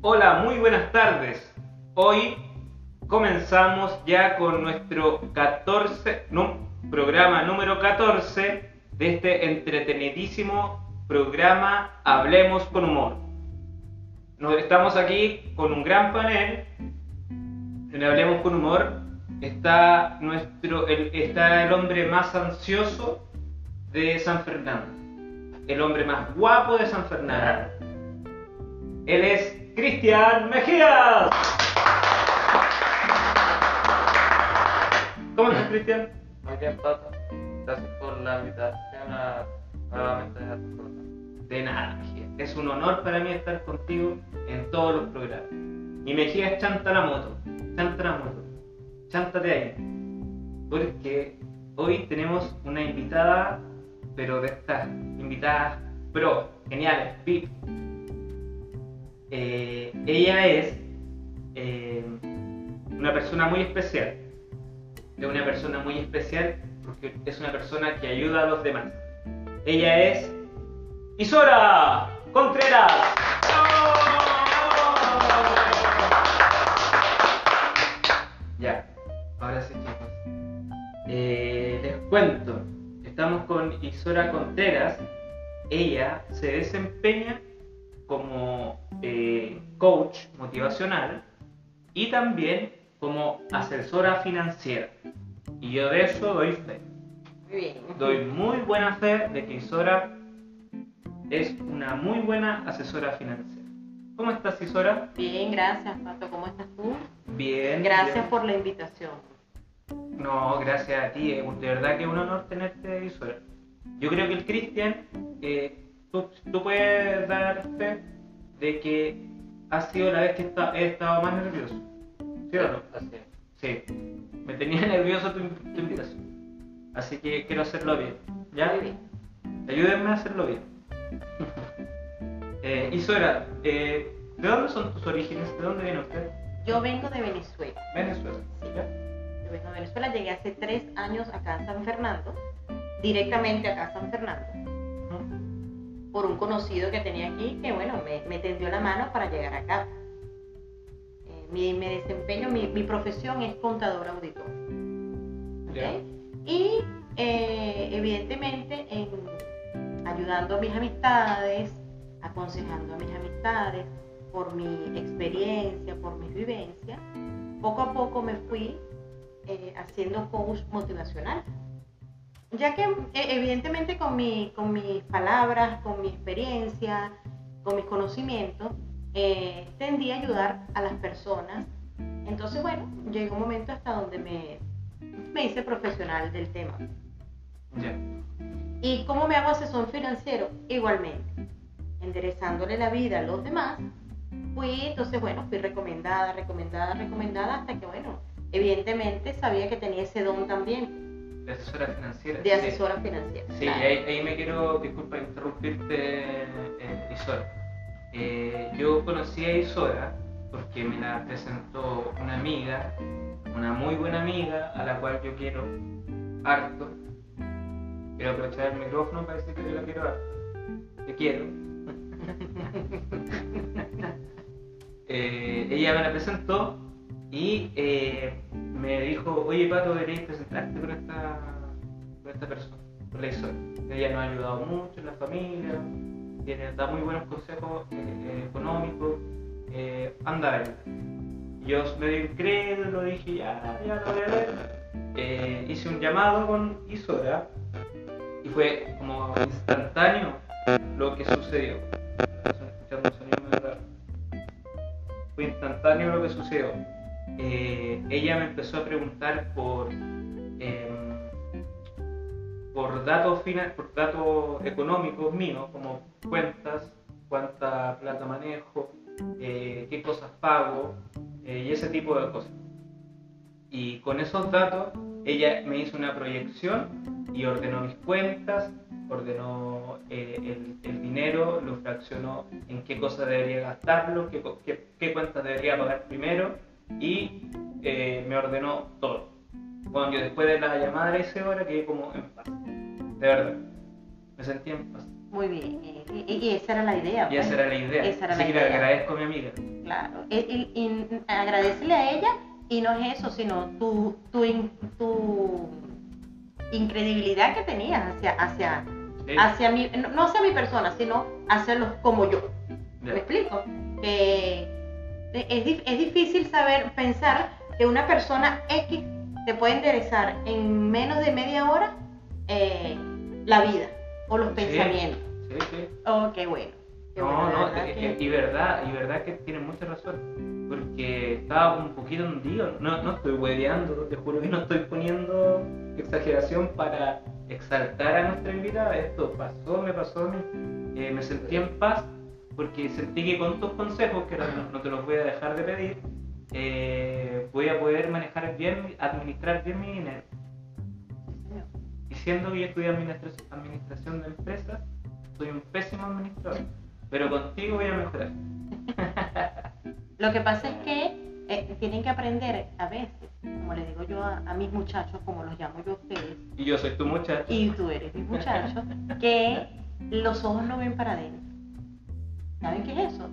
Hola, muy buenas tardes. Hoy comenzamos ya con nuestro 14, no, programa número 14 de este entretenidísimo programa Hablemos con Humor. Nos estamos aquí con un gran panel. En Hablemos con Humor está, nuestro, el, está el hombre más ansioso de San Fernando. El hombre más guapo de San Fernando. Él es Cristian Mejías. ¿Cómo estás, Cristian? Muy bien, Pato. Gracias por la invitación a nuevamente a tu programa. De nada, Mejía. Es un honor para mí estar contigo en todos los programas. Y Mejía es chanta la moto. Chanta la moto. Chántate ahí. Porque hoy tenemos una invitada, pero de estas invitadas pro, geniales, VIP. Eh, ella es eh, una persona muy especial. Es una persona muy especial porque es una persona que ayuda a los demás. Ella es Isora Contreras. Ya, ahora sí chicos. Eh, les cuento, estamos con Isora Contreras. Ella se desempeña como coach motivacional y también como asesora financiera. Y yo de eso doy fe. Muy bien. Doy muy buena fe de que Isora es una muy buena asesora financiera. ¿Cómo estás, Isora? Bien, gracias, Pato. ¿Cómo estás tú? Bien. Gracias bien. por la invitación. No, gracias a ti. eh, De verdad que es un honor tenerte, Isora. Yo creo que el Cristian, eh, tú, tú puedes dar fe de que ha sido la vez que he estado más nervioso. ¿Sí o no? Así es. Sí. Me tenía nervioso tu, tu invitación. Así que quiero hacerlo bien. ¿Ya? Ayúdenme a hacerlo bien. eh, Isora, eh, ¿de dónde son tus orígenes? ¿De dónde viene usted? Yo vengo de Venezuela. Venezuela. Sí. ¿Ya? Yo vengo de Venezuela. Llegué hace tres años acá a San Fernando, directamente acá a San Fernando. Por un conocido que tenía aquí que, bueno, me, me tendió la mano para llegar acá. Eh, mi, mi desempeño, mi, mi profesión es contador auditor. Y eh, evidentemente en ayudando a mis amistades, aconsejando a mis amistades, por mi experiencia, por mis vivencias, poco a poco me fui eh, haciendo coach motivacional. Ya que eh, evidentemente con, mi, con mis palabras, con mi experiencia, con mis conocimientos, eh, tendí a ayudar a las personas. Entonces, bueno, llegó un momento hasta donde me, me hice profesional del tema. Ya. ¿Y cómo me hago asesor financiero? Igualmente, enderezándole la vida a los demás. Fui, entonces, bueno, fui recomendada, recomendada, recomendada, hasta que, bueno, evidentemente sabía que tenía ese don también De asesora financiera. de Sí. asesora financiera. Sí, claro. ahí, ahí me quiero, disculpa interrumpirte, eh, Isora. Eh, yo conocí a Isora porque me la presentó una amiga, una muy buena amiga, a la cual yo quiero harto. Quiero aprovechar el micrófono para decir que yo la quiero harto. Te quiero. Eh, ella me la presentó y me dijo, oye Pato, deberías presentarte con esta, con esta persona, con la Isora. Ella nos ha ayudado mucho en la familia, tiene, da muy buenos consejos eh, eh, económicos, eh, anda a verla. Yo me di incrédulo, dije, ya, ya lo voy a ver. Eh, hice un llamado con Isora y fue como instantáneo lo que sucedió. Medio. Fue instantáneo lo que sucedió. Eh, ella me empezó a preguntar por em, por datos fina- por datos económicos míos, como cuentas, cuánta plata manejo, eh, qué cosas pago eh, y ese tipo de cosas. Y con esos datos ella me hizo una proyección y ordenó mis cuentas, ordenó eh, el, dinero, lo fraccionó en qué cosas debería gastarlo, qué, qué cuentas debería pagar primero y eh, me ordenó todo. Bueno, yo después de la llamada de esa hora quedé como en paz, de verdad. me sentía en paz. Muy bien. Y, esa era la idea. Y esa pues. era la idea. Esa era Así la que le idea. agradezco a mi amiga. Claro. Y, y- y agradecerle a ella y no es eso, sino tu, tu, tu incredibilidad que tenías hacia, hacia, Sí, hacia mi, no, hacia mi persona, sino hacia los como yo. ¿Me explico? Que es, es difícil saber, pensar que una persona X te puede enderezar en menos de media hora eh, la vida o los Sí. pensamientos. Sí, sí. Oh, qué bueno. qué No, bueno, no, verdad que- y verdad, y verdad que tiene mucha razón. Porque estaba un poquito hundido. No, no estoy hueveando, te juro que no estoy poniendo exageración para exaltar a nuestra invitada. Esto pasó, me pasó a mí. Eh, me sentí en paz porque sentí que con tus consejos, que no, no te los voy a dejar de pedir, eh, voy a poder manejar bien, administrar bien mi dinero. Y siendo que yo estudié administración, administración de empresas, soy un pésimo administrador. Pero contigo voy a mejorar. Lo que pasa es que eh, tienen que aprender a veces, como les digo yo a, a mis muchachos, como los llamo yo a ustedes, Y yo soy tu muchacho. y tú eres mi muchacho, que los ojos no ven para adentro. ¿Saben qué es eso?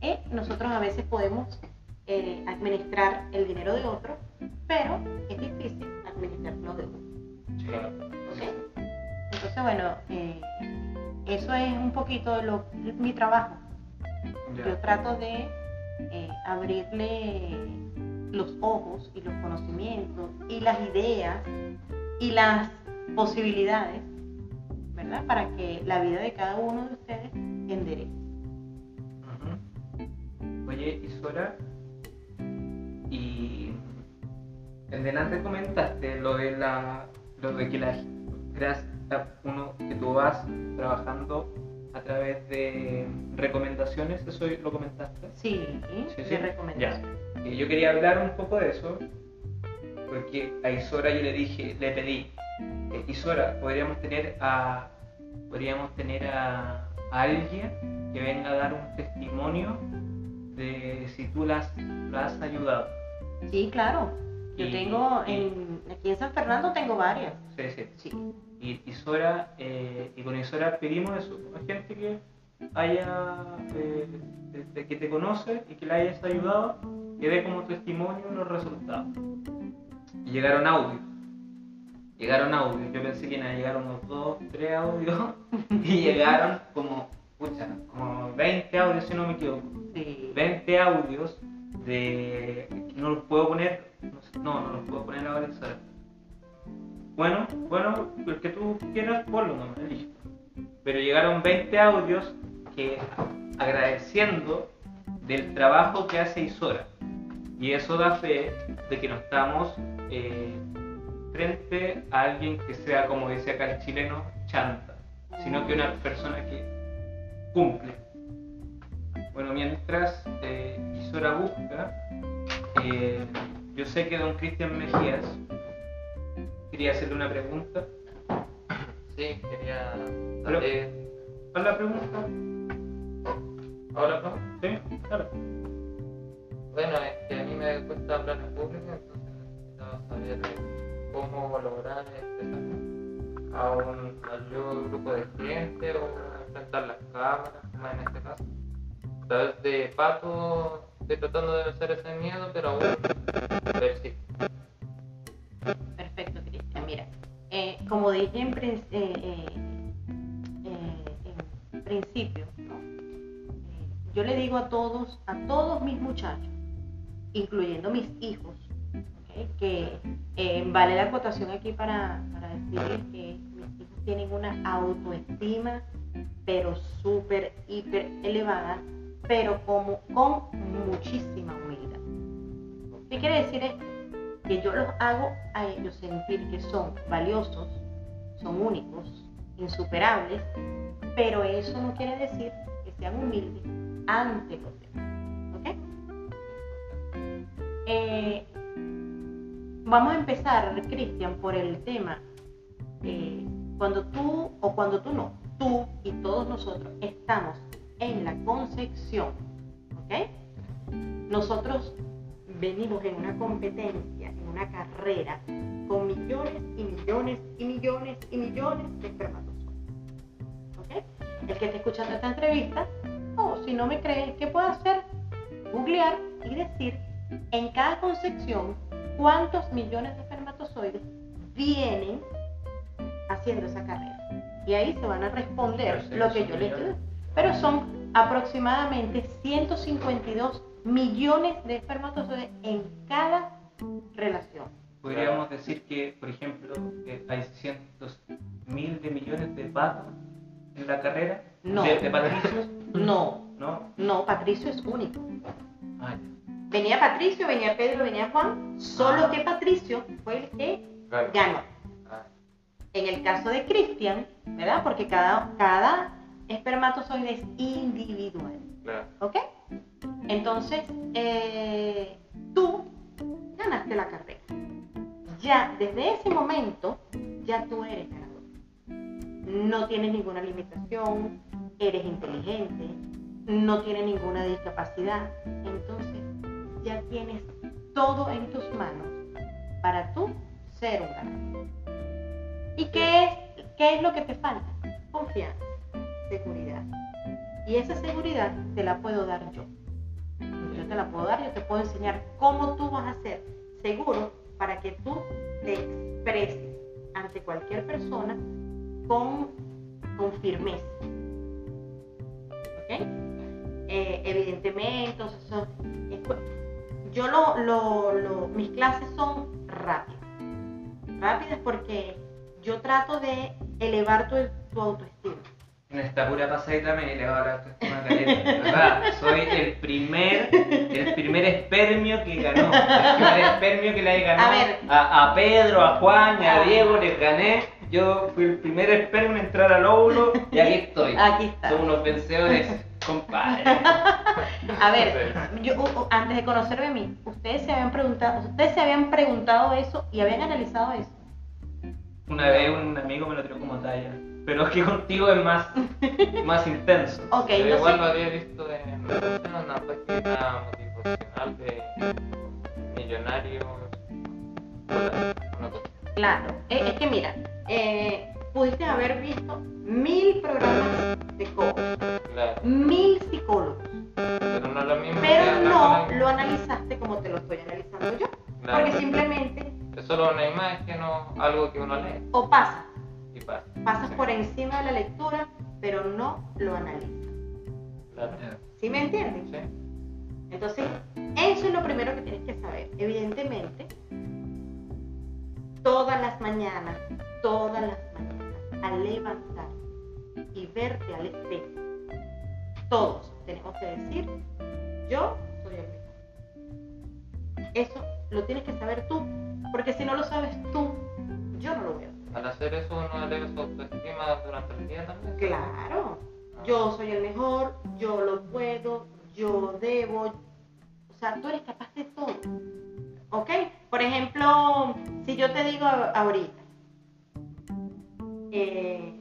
Eh, nosotros a veces podemos eh, administrar el dinero de otro, pero es difícil administrarlo de uno. Claro. Entonces, bueno, eh, eso es un poquito de lo, mi trabajo. Yo trato de eh, abrirle los ojos y los conocimientos y las ideas y las posibilidades, ¿verdad? Para que la vida de cada uno de ustedes enderece. Ujú. Oye, Isora, y en delante comentaste lo de la lo de que la uno que tú vas trabajando a través de recomendaciones, eso lo comentaste. Sí, Sí, sí. Y yo quería hablar un poco de eso, porque a Isora yo le dije, le pedí, eh, Isora, podríamos tener a, podríamos tener a, a alguien que venga a dar un testimonio de si tú la has, ayudado. Sí, claro. Yo Y- tengo, y- en, aquí en San Fernando tengo varias. Sí, sí. Sí. Y Isora, eh, y con Isora pedimos eso, a gente que haya, eh, que te conoce y que la hayas ayudado, que dé como testimonio los resultados. Y llegaron audios. Llegaron audios. Yo pensé que iban a llegar unos dos, tres audios. Y llegaron como, pucha, como 20 audios si no me equivoco. Sí. 20 audios de. no los puedo poner. No, no, no los puedo poner ahora Isora. Bueno, bueno, el que tú quieras, ponlo nomás, elige. Pero llegaron 20 audios que agradeciendo del trabajo que hace Isora. Y eso da fe de que no estamos eh, frente a alguien que sea, como dice acá el chileno, chanta, sino que una persona que cumple. Bueno, mientras eh, Isora busca, eh, yo sé que don Cristian Mejías quería hacerle una pregunta. Sí, quería saber. ¿Cuál es la pregunta? Ahora no. ¿Sí? Claro. Bueno, es que a mí me cuesta hablar en público, entonces necesitaba saber cómo lograr expresarme a un mayor grupo de gente o enfrentar las cámaras, como en este caso. Través de Pato estoy tratando de vencer ese miedo, pero aún persisto. Perfecto, Cristian. Mira, eh, como dije en, eh, eh, eh, en principio. Eh, yo le digo a todos, a todos mis muchachos, incluyendo mis hijos, que eh, vale la acotación aquí para, para decirles que mis hijos tienen una autoestima, pero súper, hiper elevada, pero como con muchísima humildad. ¿Qué quiere decir esto? que yo los hago a ellos sentir que son valiosos, son únicos, insuperables, pero eso no quiere decir que sean humildes ante los demás. ¿Ok? Eh, vamos a empezar, Cristian, por el tema. eh, cuando tú, o cuando tú no, tú y todos nosotros estamos en la concepción, ¿ok? Nosotros venimos en una competencia, en una carrera, con millones y millones y millones y millones de espermatozoides. el que esté escuchando esta entrevista, o si no me crees, ¿qué puedo hacer? Googlear y decir en cada concepción cuántos millones de espermatozoides vienen haciendo esa carrera. Y ahí se van a responder lo que yo les digo. Pero son aproximadamente 152 millones de espermatozoides en cada relación. Podríamos decir que, por ejemplo, que hay cientos, mil de millones de patos en la carrera. No. De, de patricios, No, ¿no? no, Patricio es único. Ah. Venía Patricio, venía Pedro, venía Juan, solo Ah. que Patricio fue el que Claro. ganó. Ah, En el caso de Cristian, ¿verdad? Porque cada, cada espermatozoide es individual, claro. ¿ok? Entonces, eh, tú ganaste la carrera. Ya, desde ese momento, ya tú eres ganador. No tienes ninguna limitación, eres inteligente, no tienes ninguna discapacidad. Entonces, ya tienes todo en tus manos para tú ser un ganador. ¿Y qué es, qué es lo que te falta? Confianza, seguridad. Y esa seguridad te la puedo dar yo. Yo te la puedo dar, yo te puedo enseñar cómo tú vas a ser seguro para que tú te expreses ante cualquier persona con, firmeza. ¿Ok? Eh, evidentemente, o yo lo, lo- mis clases son rápidas. Rápidas porque yo trato de elevar tu autoestima. En esta pura pasadita me elevaba la autoestima caleta, ¿verdad? Soy el primer, el primer espermio que ganó. El primer espermio que le ganó A ver. a, a Pedro, a Juan y a. Diego, les gané. Yo fui el primer espermio en entrar al óvulo y aquí estoy. Aquí está. Son unos vencedores, compadre. A ver, yo, antes de conocerme a mí, ustedes se habían preguntado, ustedes se habían preguntado eso y habían analizado eso. Una vez un amigo me lo tiró como talla. Pero es que contigo es más, más intenso. Ok, Yo igual lo había visto en una página motivacional de millonarios. Claro, es, es que mira, eh, pudiste haber visto mil programas de coach, Claro. mil psicólogos, Pero no lo mismo. pero no lo analizaste como te lo estoy analizando yo, Claro. porque simplemente Es solo una imagen o algo que uno lee o pasa, pasas por encima de la lectura, pero no lo analizas. Claro. ¿Sí me entienden? Sí. Entonces, eso es lo primero que tienes que saber. Evidentemente, todas las mañanas, todas las mañanas, al levantar y verte al espejo, todos tenemos que decir, yo soy el mejor. Eso lo tienes que saber tú, porque si no lo sabes tú, yo no lo veo. Al hacer eso uno eleva su autoestima durante el día también. Claro, yo soy el mejor, yo lo puedo, yo debo, o sea, tú eres capaz de todo. ¿Ok? Por ejemplo, si yo te digo a- ahorita, eh,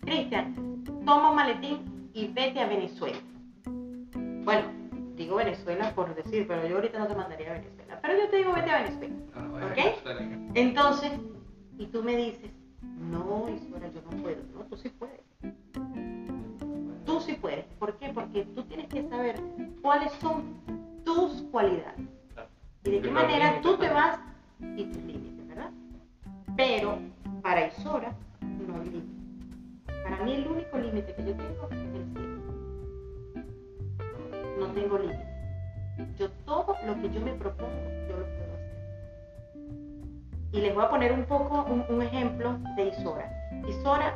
Cristian, toma un maletín y vete a Venezuela. Bueno, digo Venezuela por decir, pero yo ahorita no te mandaría a Venezuela. Pero yo te digo vete a Venezuela. ¿Ok? Entonces, y tú me dices, no, Isora, yo no puedo. No, tú sí puedes. Tú sí puedes. ¿Por qué? Porque tú tienes que saber cuáles son tus cualidades y de qué manera tú te vas y tus límites, ¿verdad? Pero para Isora no hay límites. Para mí el único límite que yo tengo es el cielo. No tengo límites. Yo todo lo que yo me propongo, yo lo. Y les voy a poner un poco un, ejemplo de Isora. Isora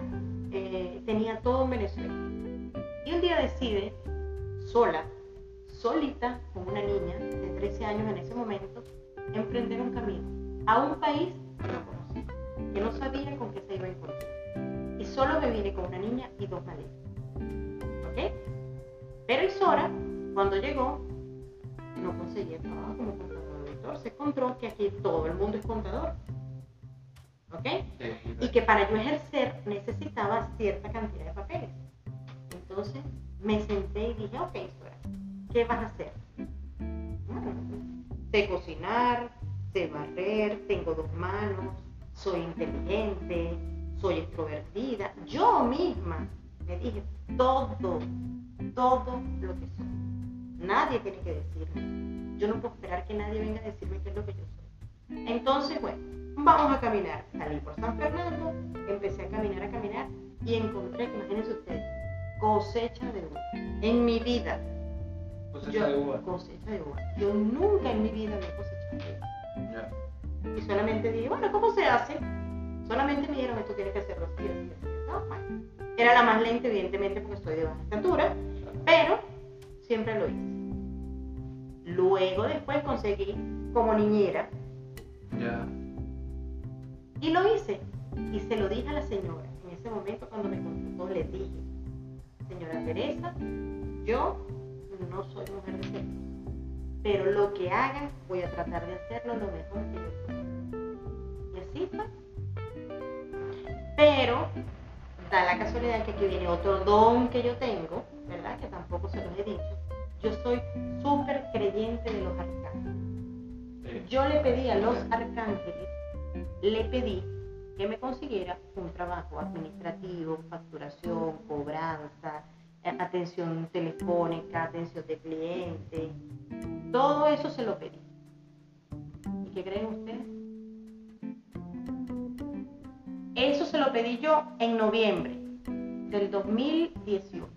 eh, tenía todo en Venezuela. Y un día decide, sola, solita, con una niña de 13 años en ese momento, emprender un camino a un país que no conocía, que no sabía con qué se iba a encontrar. Y solo me vine con una niña y dos maletas. ¿Ok? Pero Isora, cuando llegó, no conseguía trabajo como contador. Se encontró que aquí todo el mundo es contador. ¿Ok? y que para yo ejercer necesitaba cierta cantidad de papeles. Entonces me senté y dije, ok, Sora, ¿qué vas a hacer? Bueno, sé cocinar, sé barrer, tengo dos manos, soy inteligente, soy extrovertida. Yo misma me dije todo, todo lo que soy. Nadie tiene que decirme. Yo no puedo esperar que nadie venga a decirme qué es lo que yo soy. Entonces, bueno, vamos a caminar. Salí por San Fernando, empecé a caminar, a caminar y encontré, imagínense ustedes, cosecha de uva. En mi vida. Cosecha yo- de uva. Cosecha de uva. Yo nunca en mi vida había cosechado uva. Y solamente dije, bueno, ¿cómo se hace? Solamente me dijeron, esto tienes que hacerlo así, así, así. No, bueno. Era la más lenta, evidentemente, porque estoy de baja estatura, pero siempre lo hice. Luego después conseguí como niñera y lo hice. Y se lo dije a la señora. En ese momento cuando me contrató le dije, señora Teresa, yo no soy mujer de sexo, pero lo que hagan voy a tratar de hacerlo lo mejor que yo pueda. Y así fue. Pero da la casualidad que aquí viene otro don que yo tengo, ¿verdad? Que tampoco se los he dicho. Yo soy súper creyente de los arcángeles. Yo le pedí a los arcángeles, le pedí que me consiguiera un trabajo administrativo, facturación, cobranza, eh, atención telefónica, atención de cliente. Todo eso se lo pedí. ¿Y qué creen ustedes? Eso se lo pedí yo en noviembre del 2018.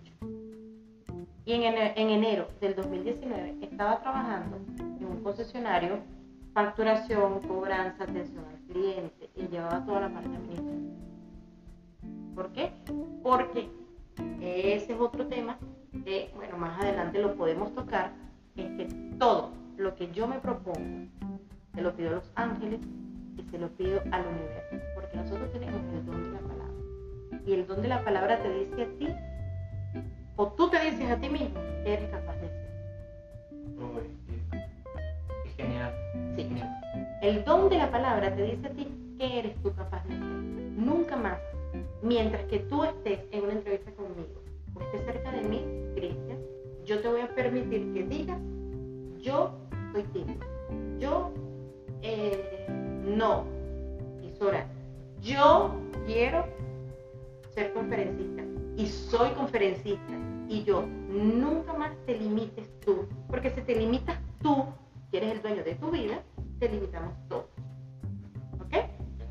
Y en en enero del 2019 estaba trabajando en un concesionario, facturación, cobranza, atención al cliente y llevaba toda la parte administrativa. ¿Por qué? Porque ese es otro tema que, bueno, más adelante lo podemos tocar, es que todo lo que yo me propongo, se lo pido a los ángeles y se lo pido al universo, porque nosotros tenemos el don de la palabra. Y el don de la palabra te dice a ti, o tú te dices a ti mismo que eres capaz de ser. Uy, qué genial. Sí. Genial. El don de la palabra te dice a ti que eres tú capaz de ser. Nunca más, mientras que tú estés en una entrevista conmigo o estés cerca de mí, Cristian, yo te voy a permitir que digas, yo soy tímido. Yo, eh, no, Isora, yo quiero ser conferencista y soy conferencista y yo nunca más te limites tú, porque si te limitas tú, que eres el dueño de tu vida, te limitamos todos. ¿Ok?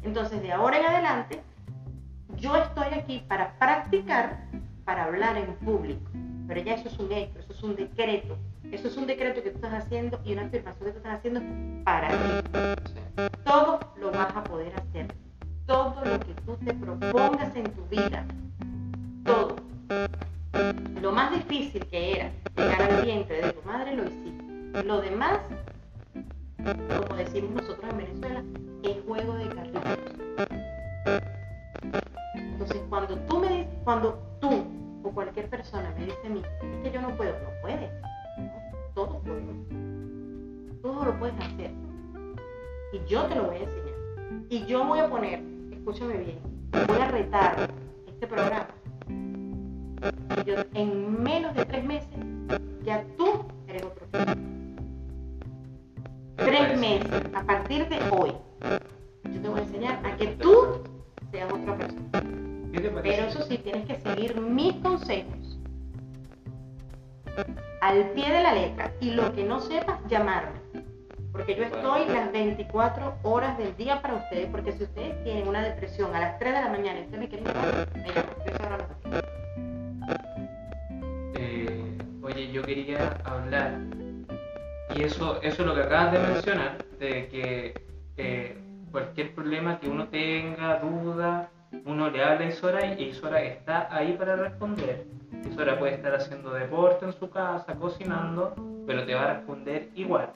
Entonces, de ahora en adelante, yo estoy aquí para practicar, para hablar en público. Pero ya eso es un hecho, eso es un decreto. Eso es un decreto que tú estás haciendo y una afirmación que tú estás haciendo para ti. Todo lo vas a poder hacer. Todo lo que tú te propongas en tu vida. Todo. Lo más difícil que era llegar al vientre de tu madre lo hiciste. Lo demás, como decimos nosotros en Venezuela, es juego de carritos. Entonces, cuando tú me cuando tú o cualquier persona me dice a mí, es que yo no puedo, no puedes. No, Todo puedes. Todo lo puedes hacer. Y yo te lo voy a enseñar. Y yo voy a poner, escúchame bien, voy a retar este programa. Yo en menos de tres meses, ya tú eres otro. Tres meses, a partir de hoy, yo te voy a enseñar a que tú seas otra persona. Pero eso sí, tienes que seguir mis consejos al pie de la letra y lo que no sepas, llamarme. Porque yo estoy las 24 horas del día para ustedes, porque si ustedes tienen una depresión a las 3 de la mañana y ustedes me quieren llamar, me llaman. Quería hablar, y eso, eso es lo que acabas de mencionar, de que eh, cualquier problema que uno tenga, duda, uno le habla a Isora y Isora está ahí para responder. Isora puede estar haciendo deporte en su casa, cocinando, pero te va a responder igual.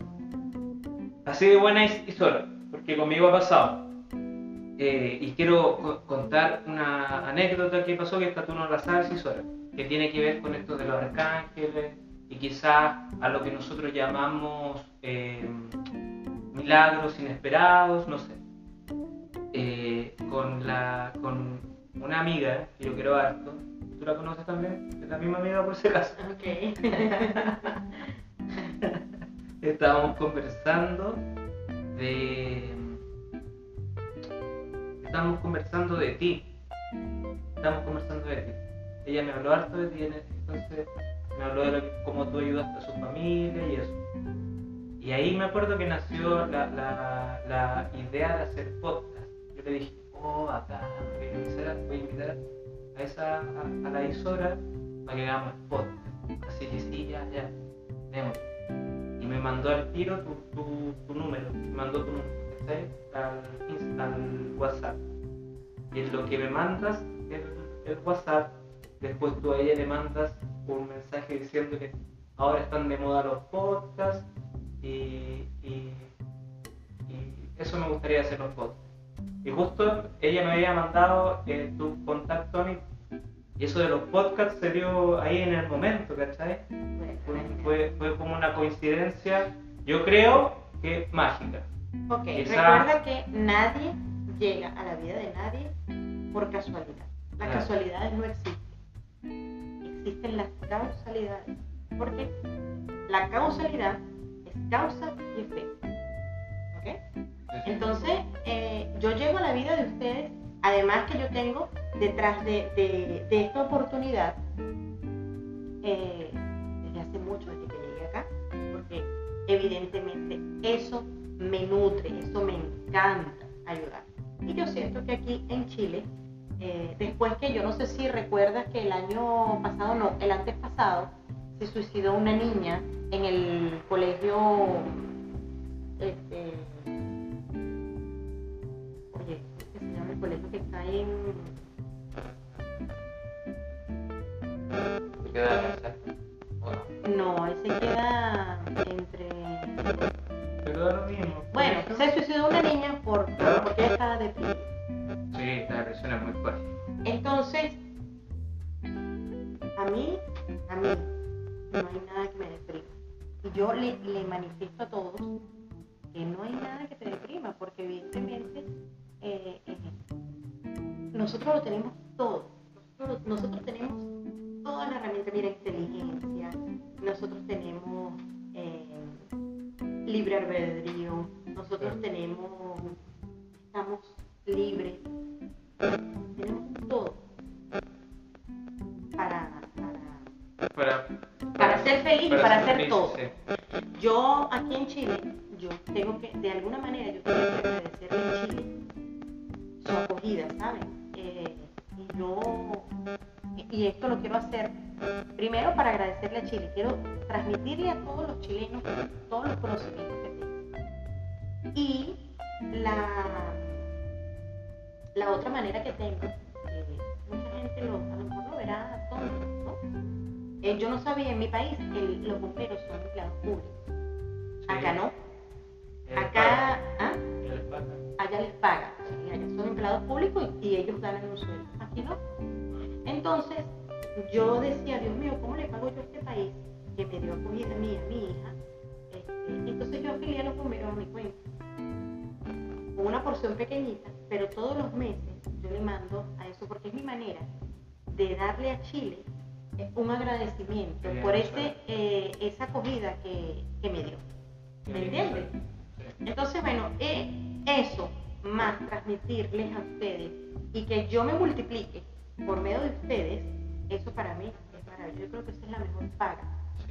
Así de buena es Isora, porque conmigo ha pasado. Eh, y quiero co- contar una anécdota que pasó que esta tú no la sabes, Isora, que tiene que ver con esto de los arcángeles y quizás a lo que nosotros llamamos eh, milagros inesperados, no sé. Eh, con, la, con una amiga que yo quiero harto, ¿tú la conoces también? Es la misma amiga por si acaso. Ok. Estábamos conversando de. Estábamos conversando de ti. Estábamos conversando de ti. ella me habló harto de ti, entonces me habló de cómo tú ayudaste a su familia y eso. Y ahí me acuerdo que nació la, la, la idea de hacer podcast. Yo le dije, oh, acá, voy a invitar, a, esa, a, a la emisora para que hagamos podcast. Así que sí, ya, ya, démosle. Y me mandó al tiro tu, tu, tu número, me mandó tu número. Al, al WhatsApp. Y en lo que me mandas el, el WhatsApp, después tú a ella le mandas un mensaje diciendo que ahora están de moda los podcasts y, y, y eso me gustaría hacer los podcasts. Y justo ella me había mandado eh, tu contacto a mí. Y eso de los podcasts se dio ahí en el momento, ¿cachai? Bueno, Fue, fue, fue como una coincidencia, yo creo que mágica. Ok, Quizá- recuerda que nadie llega a la vida de nadie por casualidad. Las Claro. casualidades no existen. Existen las causalidades. Porque la causalidad es causa y efecto. ¿Ok? Entonces, eh, yo llego a la vida de ustedes, además que yo tengo detrás de, de- de esta oportunidad, eh, desde hace mucho, desde que llegué acá, porque evidentemente eso me nutre, eso me encanta ayudar. Y yo siento que aquí en Chile, eh, después que yo no sé si recuerdas que el año pasado, no, el antes pasado, se suicidó una niña en el colegio, este, oye, ¿cómo que se llama el colegio que está en, ¿Te queda mensaje? Bueno, no, ese queda entre, Pero da lo mismo. bueno, se suicidó una niña por, porque ella estaba deprimida. Sí, la depresión es muy fuerte. Entonces, a mí, a mí, no hay nada que me deprima. Y yo le, le manifiesto a todos que no hay nada que te deprima, porque evidentemente eh, eh, nosotros lo tenemos todo. Nosotros, nosotros tenemos toda la herramienta, mira, inteligencia, nosotros tenemos eh, libre albedrío, nosotros tenemos, estamos libres, tenemos todo para, para, Para, para ser feliz, para, hacer feliz, todo. sí. Yo aquí en Chile, yo tengo que, de alguna manera, yo tengo que agradecerle a Chile su acogida, ¿saben? Eh, y yo, y- y esto lo quiero hacer primero para agradecerle a Chile, quiero transmitirle a todos los chilenos todos los conocimientos que tengo. Y la, la otra manera que tengo, que mucha gente lo, a lo mejor lo verá tonto, ¿no? Eh, yo no sabía, en mi país el- los bomberos son empleados públicos. Acá no. Acá, ¿ah? allá les pagan. sí, allá son empleados públicos y, y ellos ganan un sueldo. Aquí no. Entonces, yo decía, Dios mío, ¿cómo le pago yo a este país que me dio acogida a mí, a mi hija? Este, entonces yo afilié a los bomberos a mi cuenta. Con una porción pequeñita, pero todos los meses yo le mando a eso porque es mi manera de darle a Chile eh, un agradecimiento por ese, es. eh, esa acogida que, que me dio. ¿Me entiendes? Entonces, bueno, eh, eso, más transmitirles a ustedes y que yo me multiplique por medio de ustedes, eso para mí es maravilloso. Yo creo que esa es la mejor paga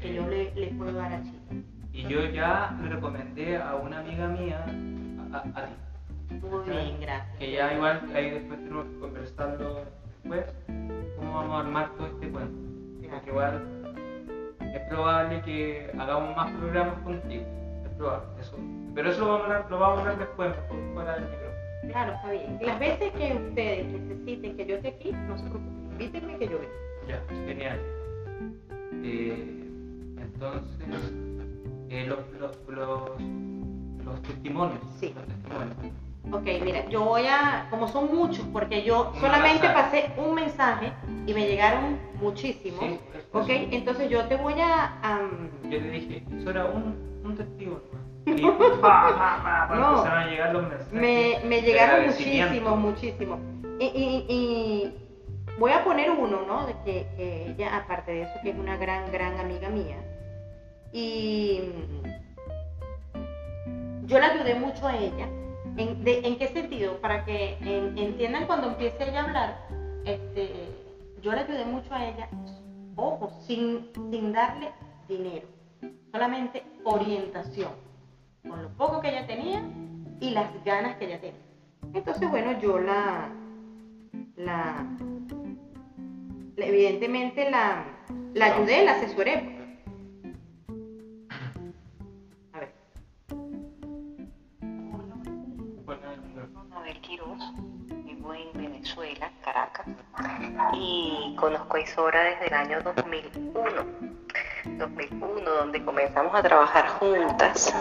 que yo le, le puedo dar a Chile. Y yo ya le recomendé a una amiga mía a, a- a ti. Muy bien, gracias. Que ya igual ahí después tenemos que conversarlo después, cómo vamos a armar todo este cuento. Porque igual es probable que hagamos más programas contigo. Es probable, eso. Pero eso lo vamos a hablar, lo vamos a hablar después, fuera del micrófono. Claro, está bien. Las veces que ustedes necesiten que yo esté aquí, no se preocupen, invítenme que yo venga. Ya, genial. Eh, entonces, eh, los, los, los, los testimonios. Sí. Los testimonios. Ok, mira, yo voy a, como son muchos, porque yo Un solamente pasé un mensaje y me llegaron muchísimos. Sí. Ok, entonces yo te voy a... am, Yo le dije, eso era un, un testigo. Y No. empezaron a llegar los mensajes. me, llegaron muchísimos, muchísimos. Y, y- y voy a poner uno, ¿no? De que, que ella, aparte de eso, que es una gran, gran amiga mía. Y mm, yo la ayudé mucho a ella. ¿En, de- ¿en qué sentido? Para que en- entiendan cuando empiece ella a hablar, este, yo le ayudé mucho a ella, ojo, sin, sin darle dinero, solamente orientación, con lo poco que ella tenía y las ganas que ella tenía. Entonces, bueno, yo la, la, evidentemente la, la ayudé, la asesoré. Mabel Quiroz, vivo en Venezuela, Caracas, y conozco a Isora desde el año 2001. 2001, donde comenzamos a trabajar juntas.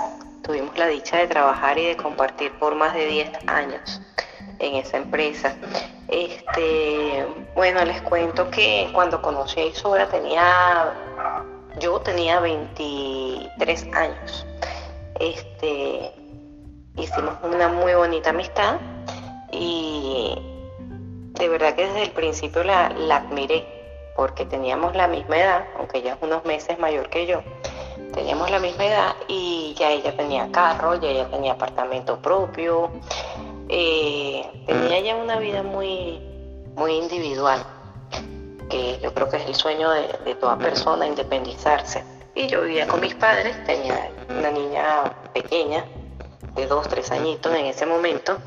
Tuvimos la dicha de trabajar y de compartir por más de 10 años en esa empresa. Este, bueno, les cuento que cuando conocí a Isora tenía, yo tenía 23 años. Este, hicimos una muy bonita amistad y de verdad que desde el principio la, la admiré porque teníamos la misma edad, aunque ella es unos meses mayor que yo, teníamos la misma edad y ya ella tenía carro, ya ella tenía apartamento propio, eh, tenía ya una vida muy, muy individual, que yo creo que es el sueño de, toda persona, independizarse. Y yo vivía con mis padres, tenía una niña pequeña, de dos, tres añitos en ese momento,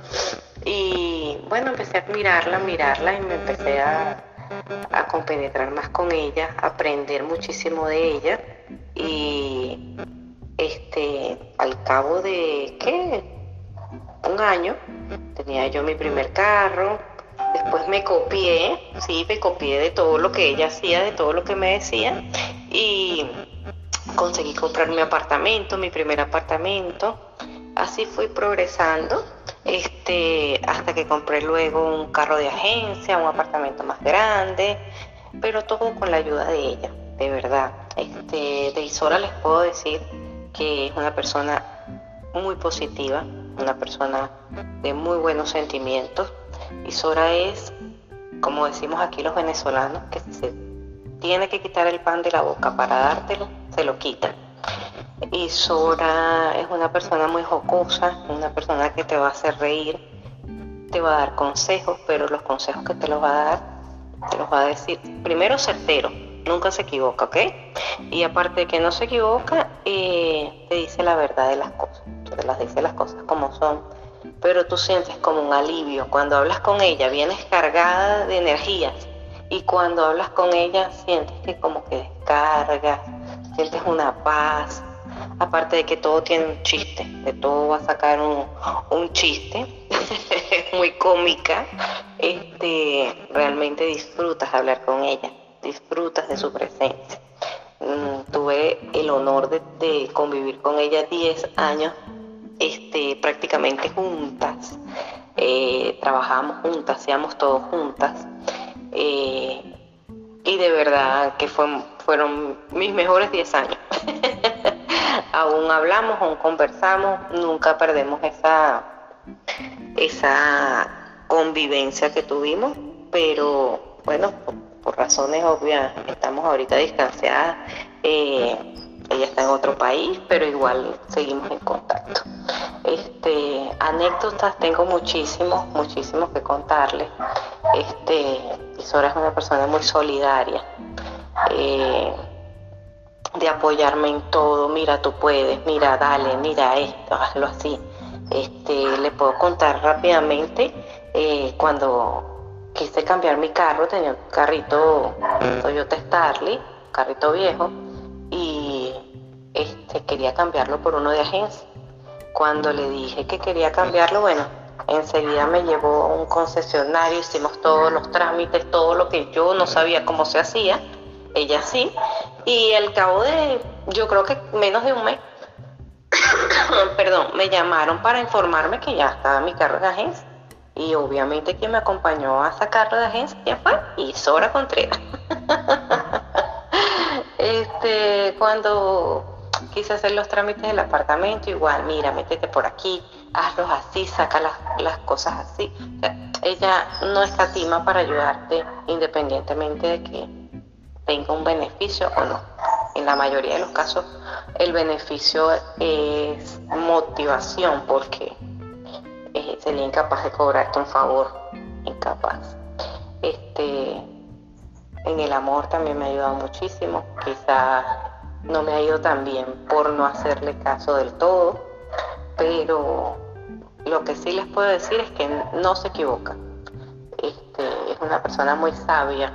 y bueno, empecé a admirarla, mirarla y me empecé a, a compenetrar más con ella, a aprender muchísimo de ella. Y este al cabo de qué un año tenía yo mi primer carro. Después me copié sí me copié de todo lo que ella hacía de todo lo que me decía. Y conseguí comprar mi apartamento mi primer apartamento así fui progresando este hasta que compré luego un carro de agencia un apartamento más grande pero todo con la ayuda de ella de verdad este, de Isora les puedo decir que es una persona muy positiva, una persona de muy buenos sentimientos. Isora es, como decimos aquí los venezolanos, que se tiene que quitar el pan de la boca para dártelo, se lo quita. Isora es una persona muy jocosa, una persona que te va a hacer reír, te va a dar consejos, pero los consejos que te los va a dar, te los va a decir primero certero, nunca se equivoca, ¿ok? Y aparte de que no se equivoca, eh, te dice la verdad de las cosas, te las dice las cosas como son, pero tú sientes como un alivio. Cuando hablas con ella, vienes cargada de energías y cuando hablas con ella, sientes que como que descargas, sientes una paz. Aparte de que todo tiene un chiste, de todo va a sacar un, un chiste, muy cómica, este, realmente disfrutas hablar con ella disfrutas de su presencia. Mm, tuve el honor de, convivir con ella 10 años este, prácticamente juntas. Eh, trabajábamos juntas, hacíamos todo juntas. Eh, y de verdad que fue, fueron mis mejores 10 años. Aún hablamos, aún conversamos, nunca perdemos esa, esa convivencia que tuvimos, pero bueno, por razones obvias estamos ahorita distanciadas. Eh, ella está en otro país, pero igual seguimos en contacto. Este, anécdotas tengo muchísimos, muchísimos que contarles. Este, Isora es una persona muy solidaria, eh, de apoyarme en todo. Mira, tú puedes, mira, dale, mira esto, hazlo así. Este, le puedo contar rápidamente eh, cuando quise cambiar mi carro, tenía un carrito Toyota Starley, carrito viejo, y este, quería cambiarlo por uno de agencia. Cuando le dije que quería cambiarlo, bueno, enseguida me llevó a un concesionario, hicimos todos los trámites, todo lo que yo no sabía cómo se hacía, ella sí, y al cabo de, yo creo que menos de un mes, perdón, me llamaron para informarme que ya estaba mi carro de agencia y obviamente quien me acompañó a sacarlo de agencia fue Isora Contreras. este, cuando quise hacer los trámites del apartamento, igual, mira, métete por aquí, hazlos así, saca las, las cosas así. ella no escatima para ayudarte independientemente de que tenga un beneficio o no. En la mayoría de los casos el beneficio es motivación porque eh, sería incapaz de cobrarte un favor, incapaz. Este, En el amor también me ha ayudado muchísimo. Quizás no me ha ido tan bien por no hacerle caso del todo, pero lo que sí les puedo decir es que no se equivoca. Este, es una persona muy sabia,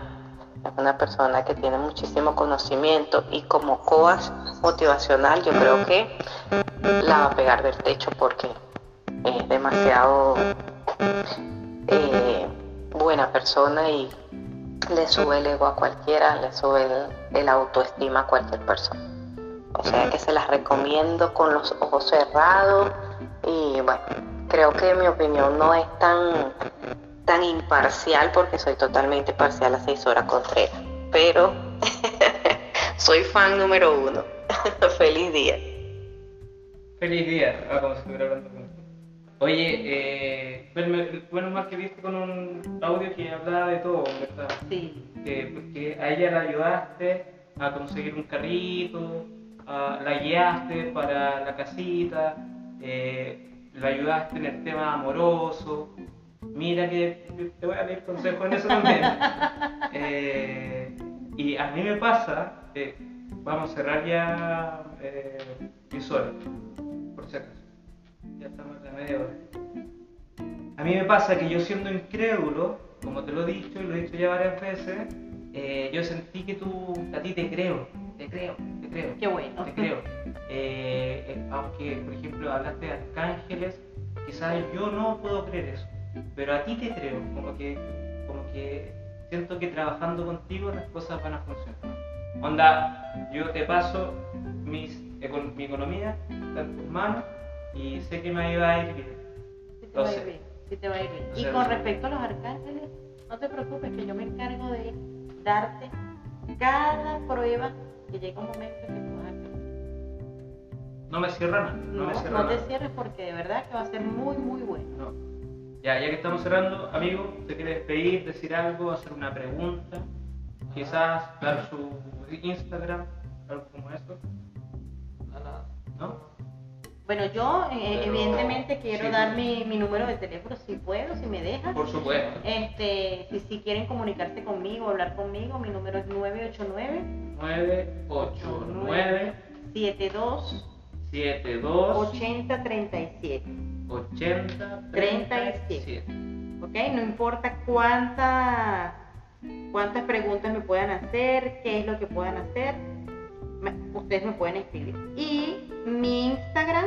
es una persona que tiene muchísimo conocimiento y como coach motivacional yo creo que la va a pegar del techo porque es demasiado eh, buena persona y le sube el ego a cualquiera, le sube el, el autoestima a cualquier persona. O sea que se las recomiendo con los ojos cerrados y bueno, creo que mi opinión no es tan tan imparcial porque soy totalmente parcial a seis horas Contreras, pero soy fan número uno. Feliz día. Feliz día, ah, como si estuviera hablando. Oye, eh, bueno, más que viste con un audio que hablaba de todo, ¿verdad? Sí. Que, que a ella la ayudaste a conseguir un carrito, a- la guiaste para la casita, eh, la ayudaste en el tema amoroso. Mira que te voy a pedir consejo en eso también. Eh, y a mí me pasa, eh, vamos a cerrar ya eh, visor, por si acaso. Ya estamos en la media hora. A mí me pasa que yo siendo incrédulo, como te lo he dicho y lo he dicho ya varias veces, eh, yo sentí que tú, a ti te creo, te creo, te creo. Qué bueno. Te creo. Aunque, por ejemplo, hablaste de arcángeles, quizás yo no puedo creer eso, pero a ti te creo, como que, como que siento que trabajando contigo las cosas van a funcionar. Onda, yo te paso mis, econ- mi economía, está en tus manos y sé que me va a ir bien. Sí te va a ir bien, sí te va a ir bien. Y con respecto a los arcángeles, no te preocupes que yo me encargo de darte cada prueba que llega un momento en que tú vas a. No me cierra nada, no, No, me cierra no te cierres porque de verdad que va a ser muy, muy bueno. No. Ya, ya que estamos cerrando, amigo, ¿te quiere despedir, decir algo, hacer una pregunta? Quizás dar su Instagram, algo como eso, Nada. ¿no? Bueno, yo eh, evidentemente quiero sí, dar mi, mi número de teléfono si puedo, si me dejas. Por supuesto. Este, si, si quieren comunicarse conmigo, hablar conmigo, mi número es 989 989 72 72 8037. 80 37. ¿Ok? No importa cuántas cuántas preguntas me puedan hacer, qué es lo que puedan hacer, ustedes me pueden escribir. Y mi Instagram,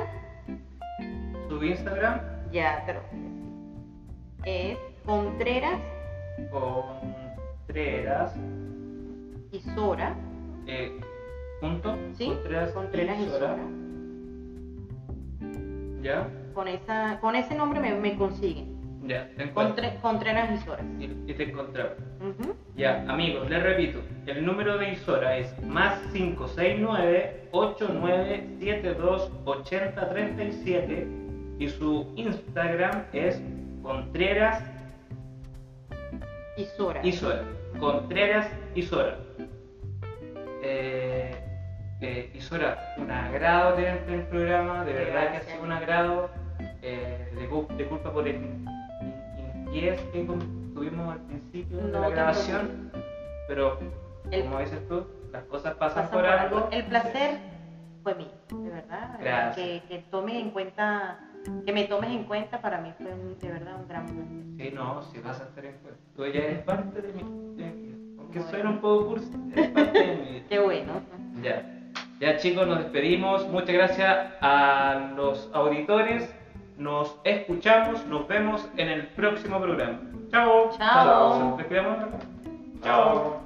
Su Instagram ya te lo voy a decir, es Contreras Contreras y Sora. eh, punto ¿Sí? Contreras, Contreras y Sora. Sora. Ya, Con, esa, con ese nombre me, me consiguen. ya, te encuentro. Contre- Contreras y Sora. Y, y te encontraba. Ujú. Ya, amigos, les repito, el número de Isora es más 569-8972-8037 y su Instagram es Contreras Y Sora. Isora. Contreras Isora. Eh, eh, Isora, un agrado tenerte en el programa, de verdad que ha sido un agrado. Eh, de, de culpa por el in- in- inquies que tuvimos al principio de No la te grabación, pero El- como dices tú, las cosas pasan, Pasan por, por algo. algo. El placer fue mío, de verdad. Gracias. Que, que tomes en cuenta, que me tomes en cuenta para mí fue un- de verdad un gran placer. Sí, no, si vas a estar en cuenta. Tú ya eres parte de mi, de. Aunque Bueno. suena un poco cursi, eres parte de mi. Qué bueno. Ya. Ya chicos, nos despedimos. Muchas gracias a los auditores. Nos escuchamos, nos vemos en el próximo programa. Chao. Chao. Chao. Chao.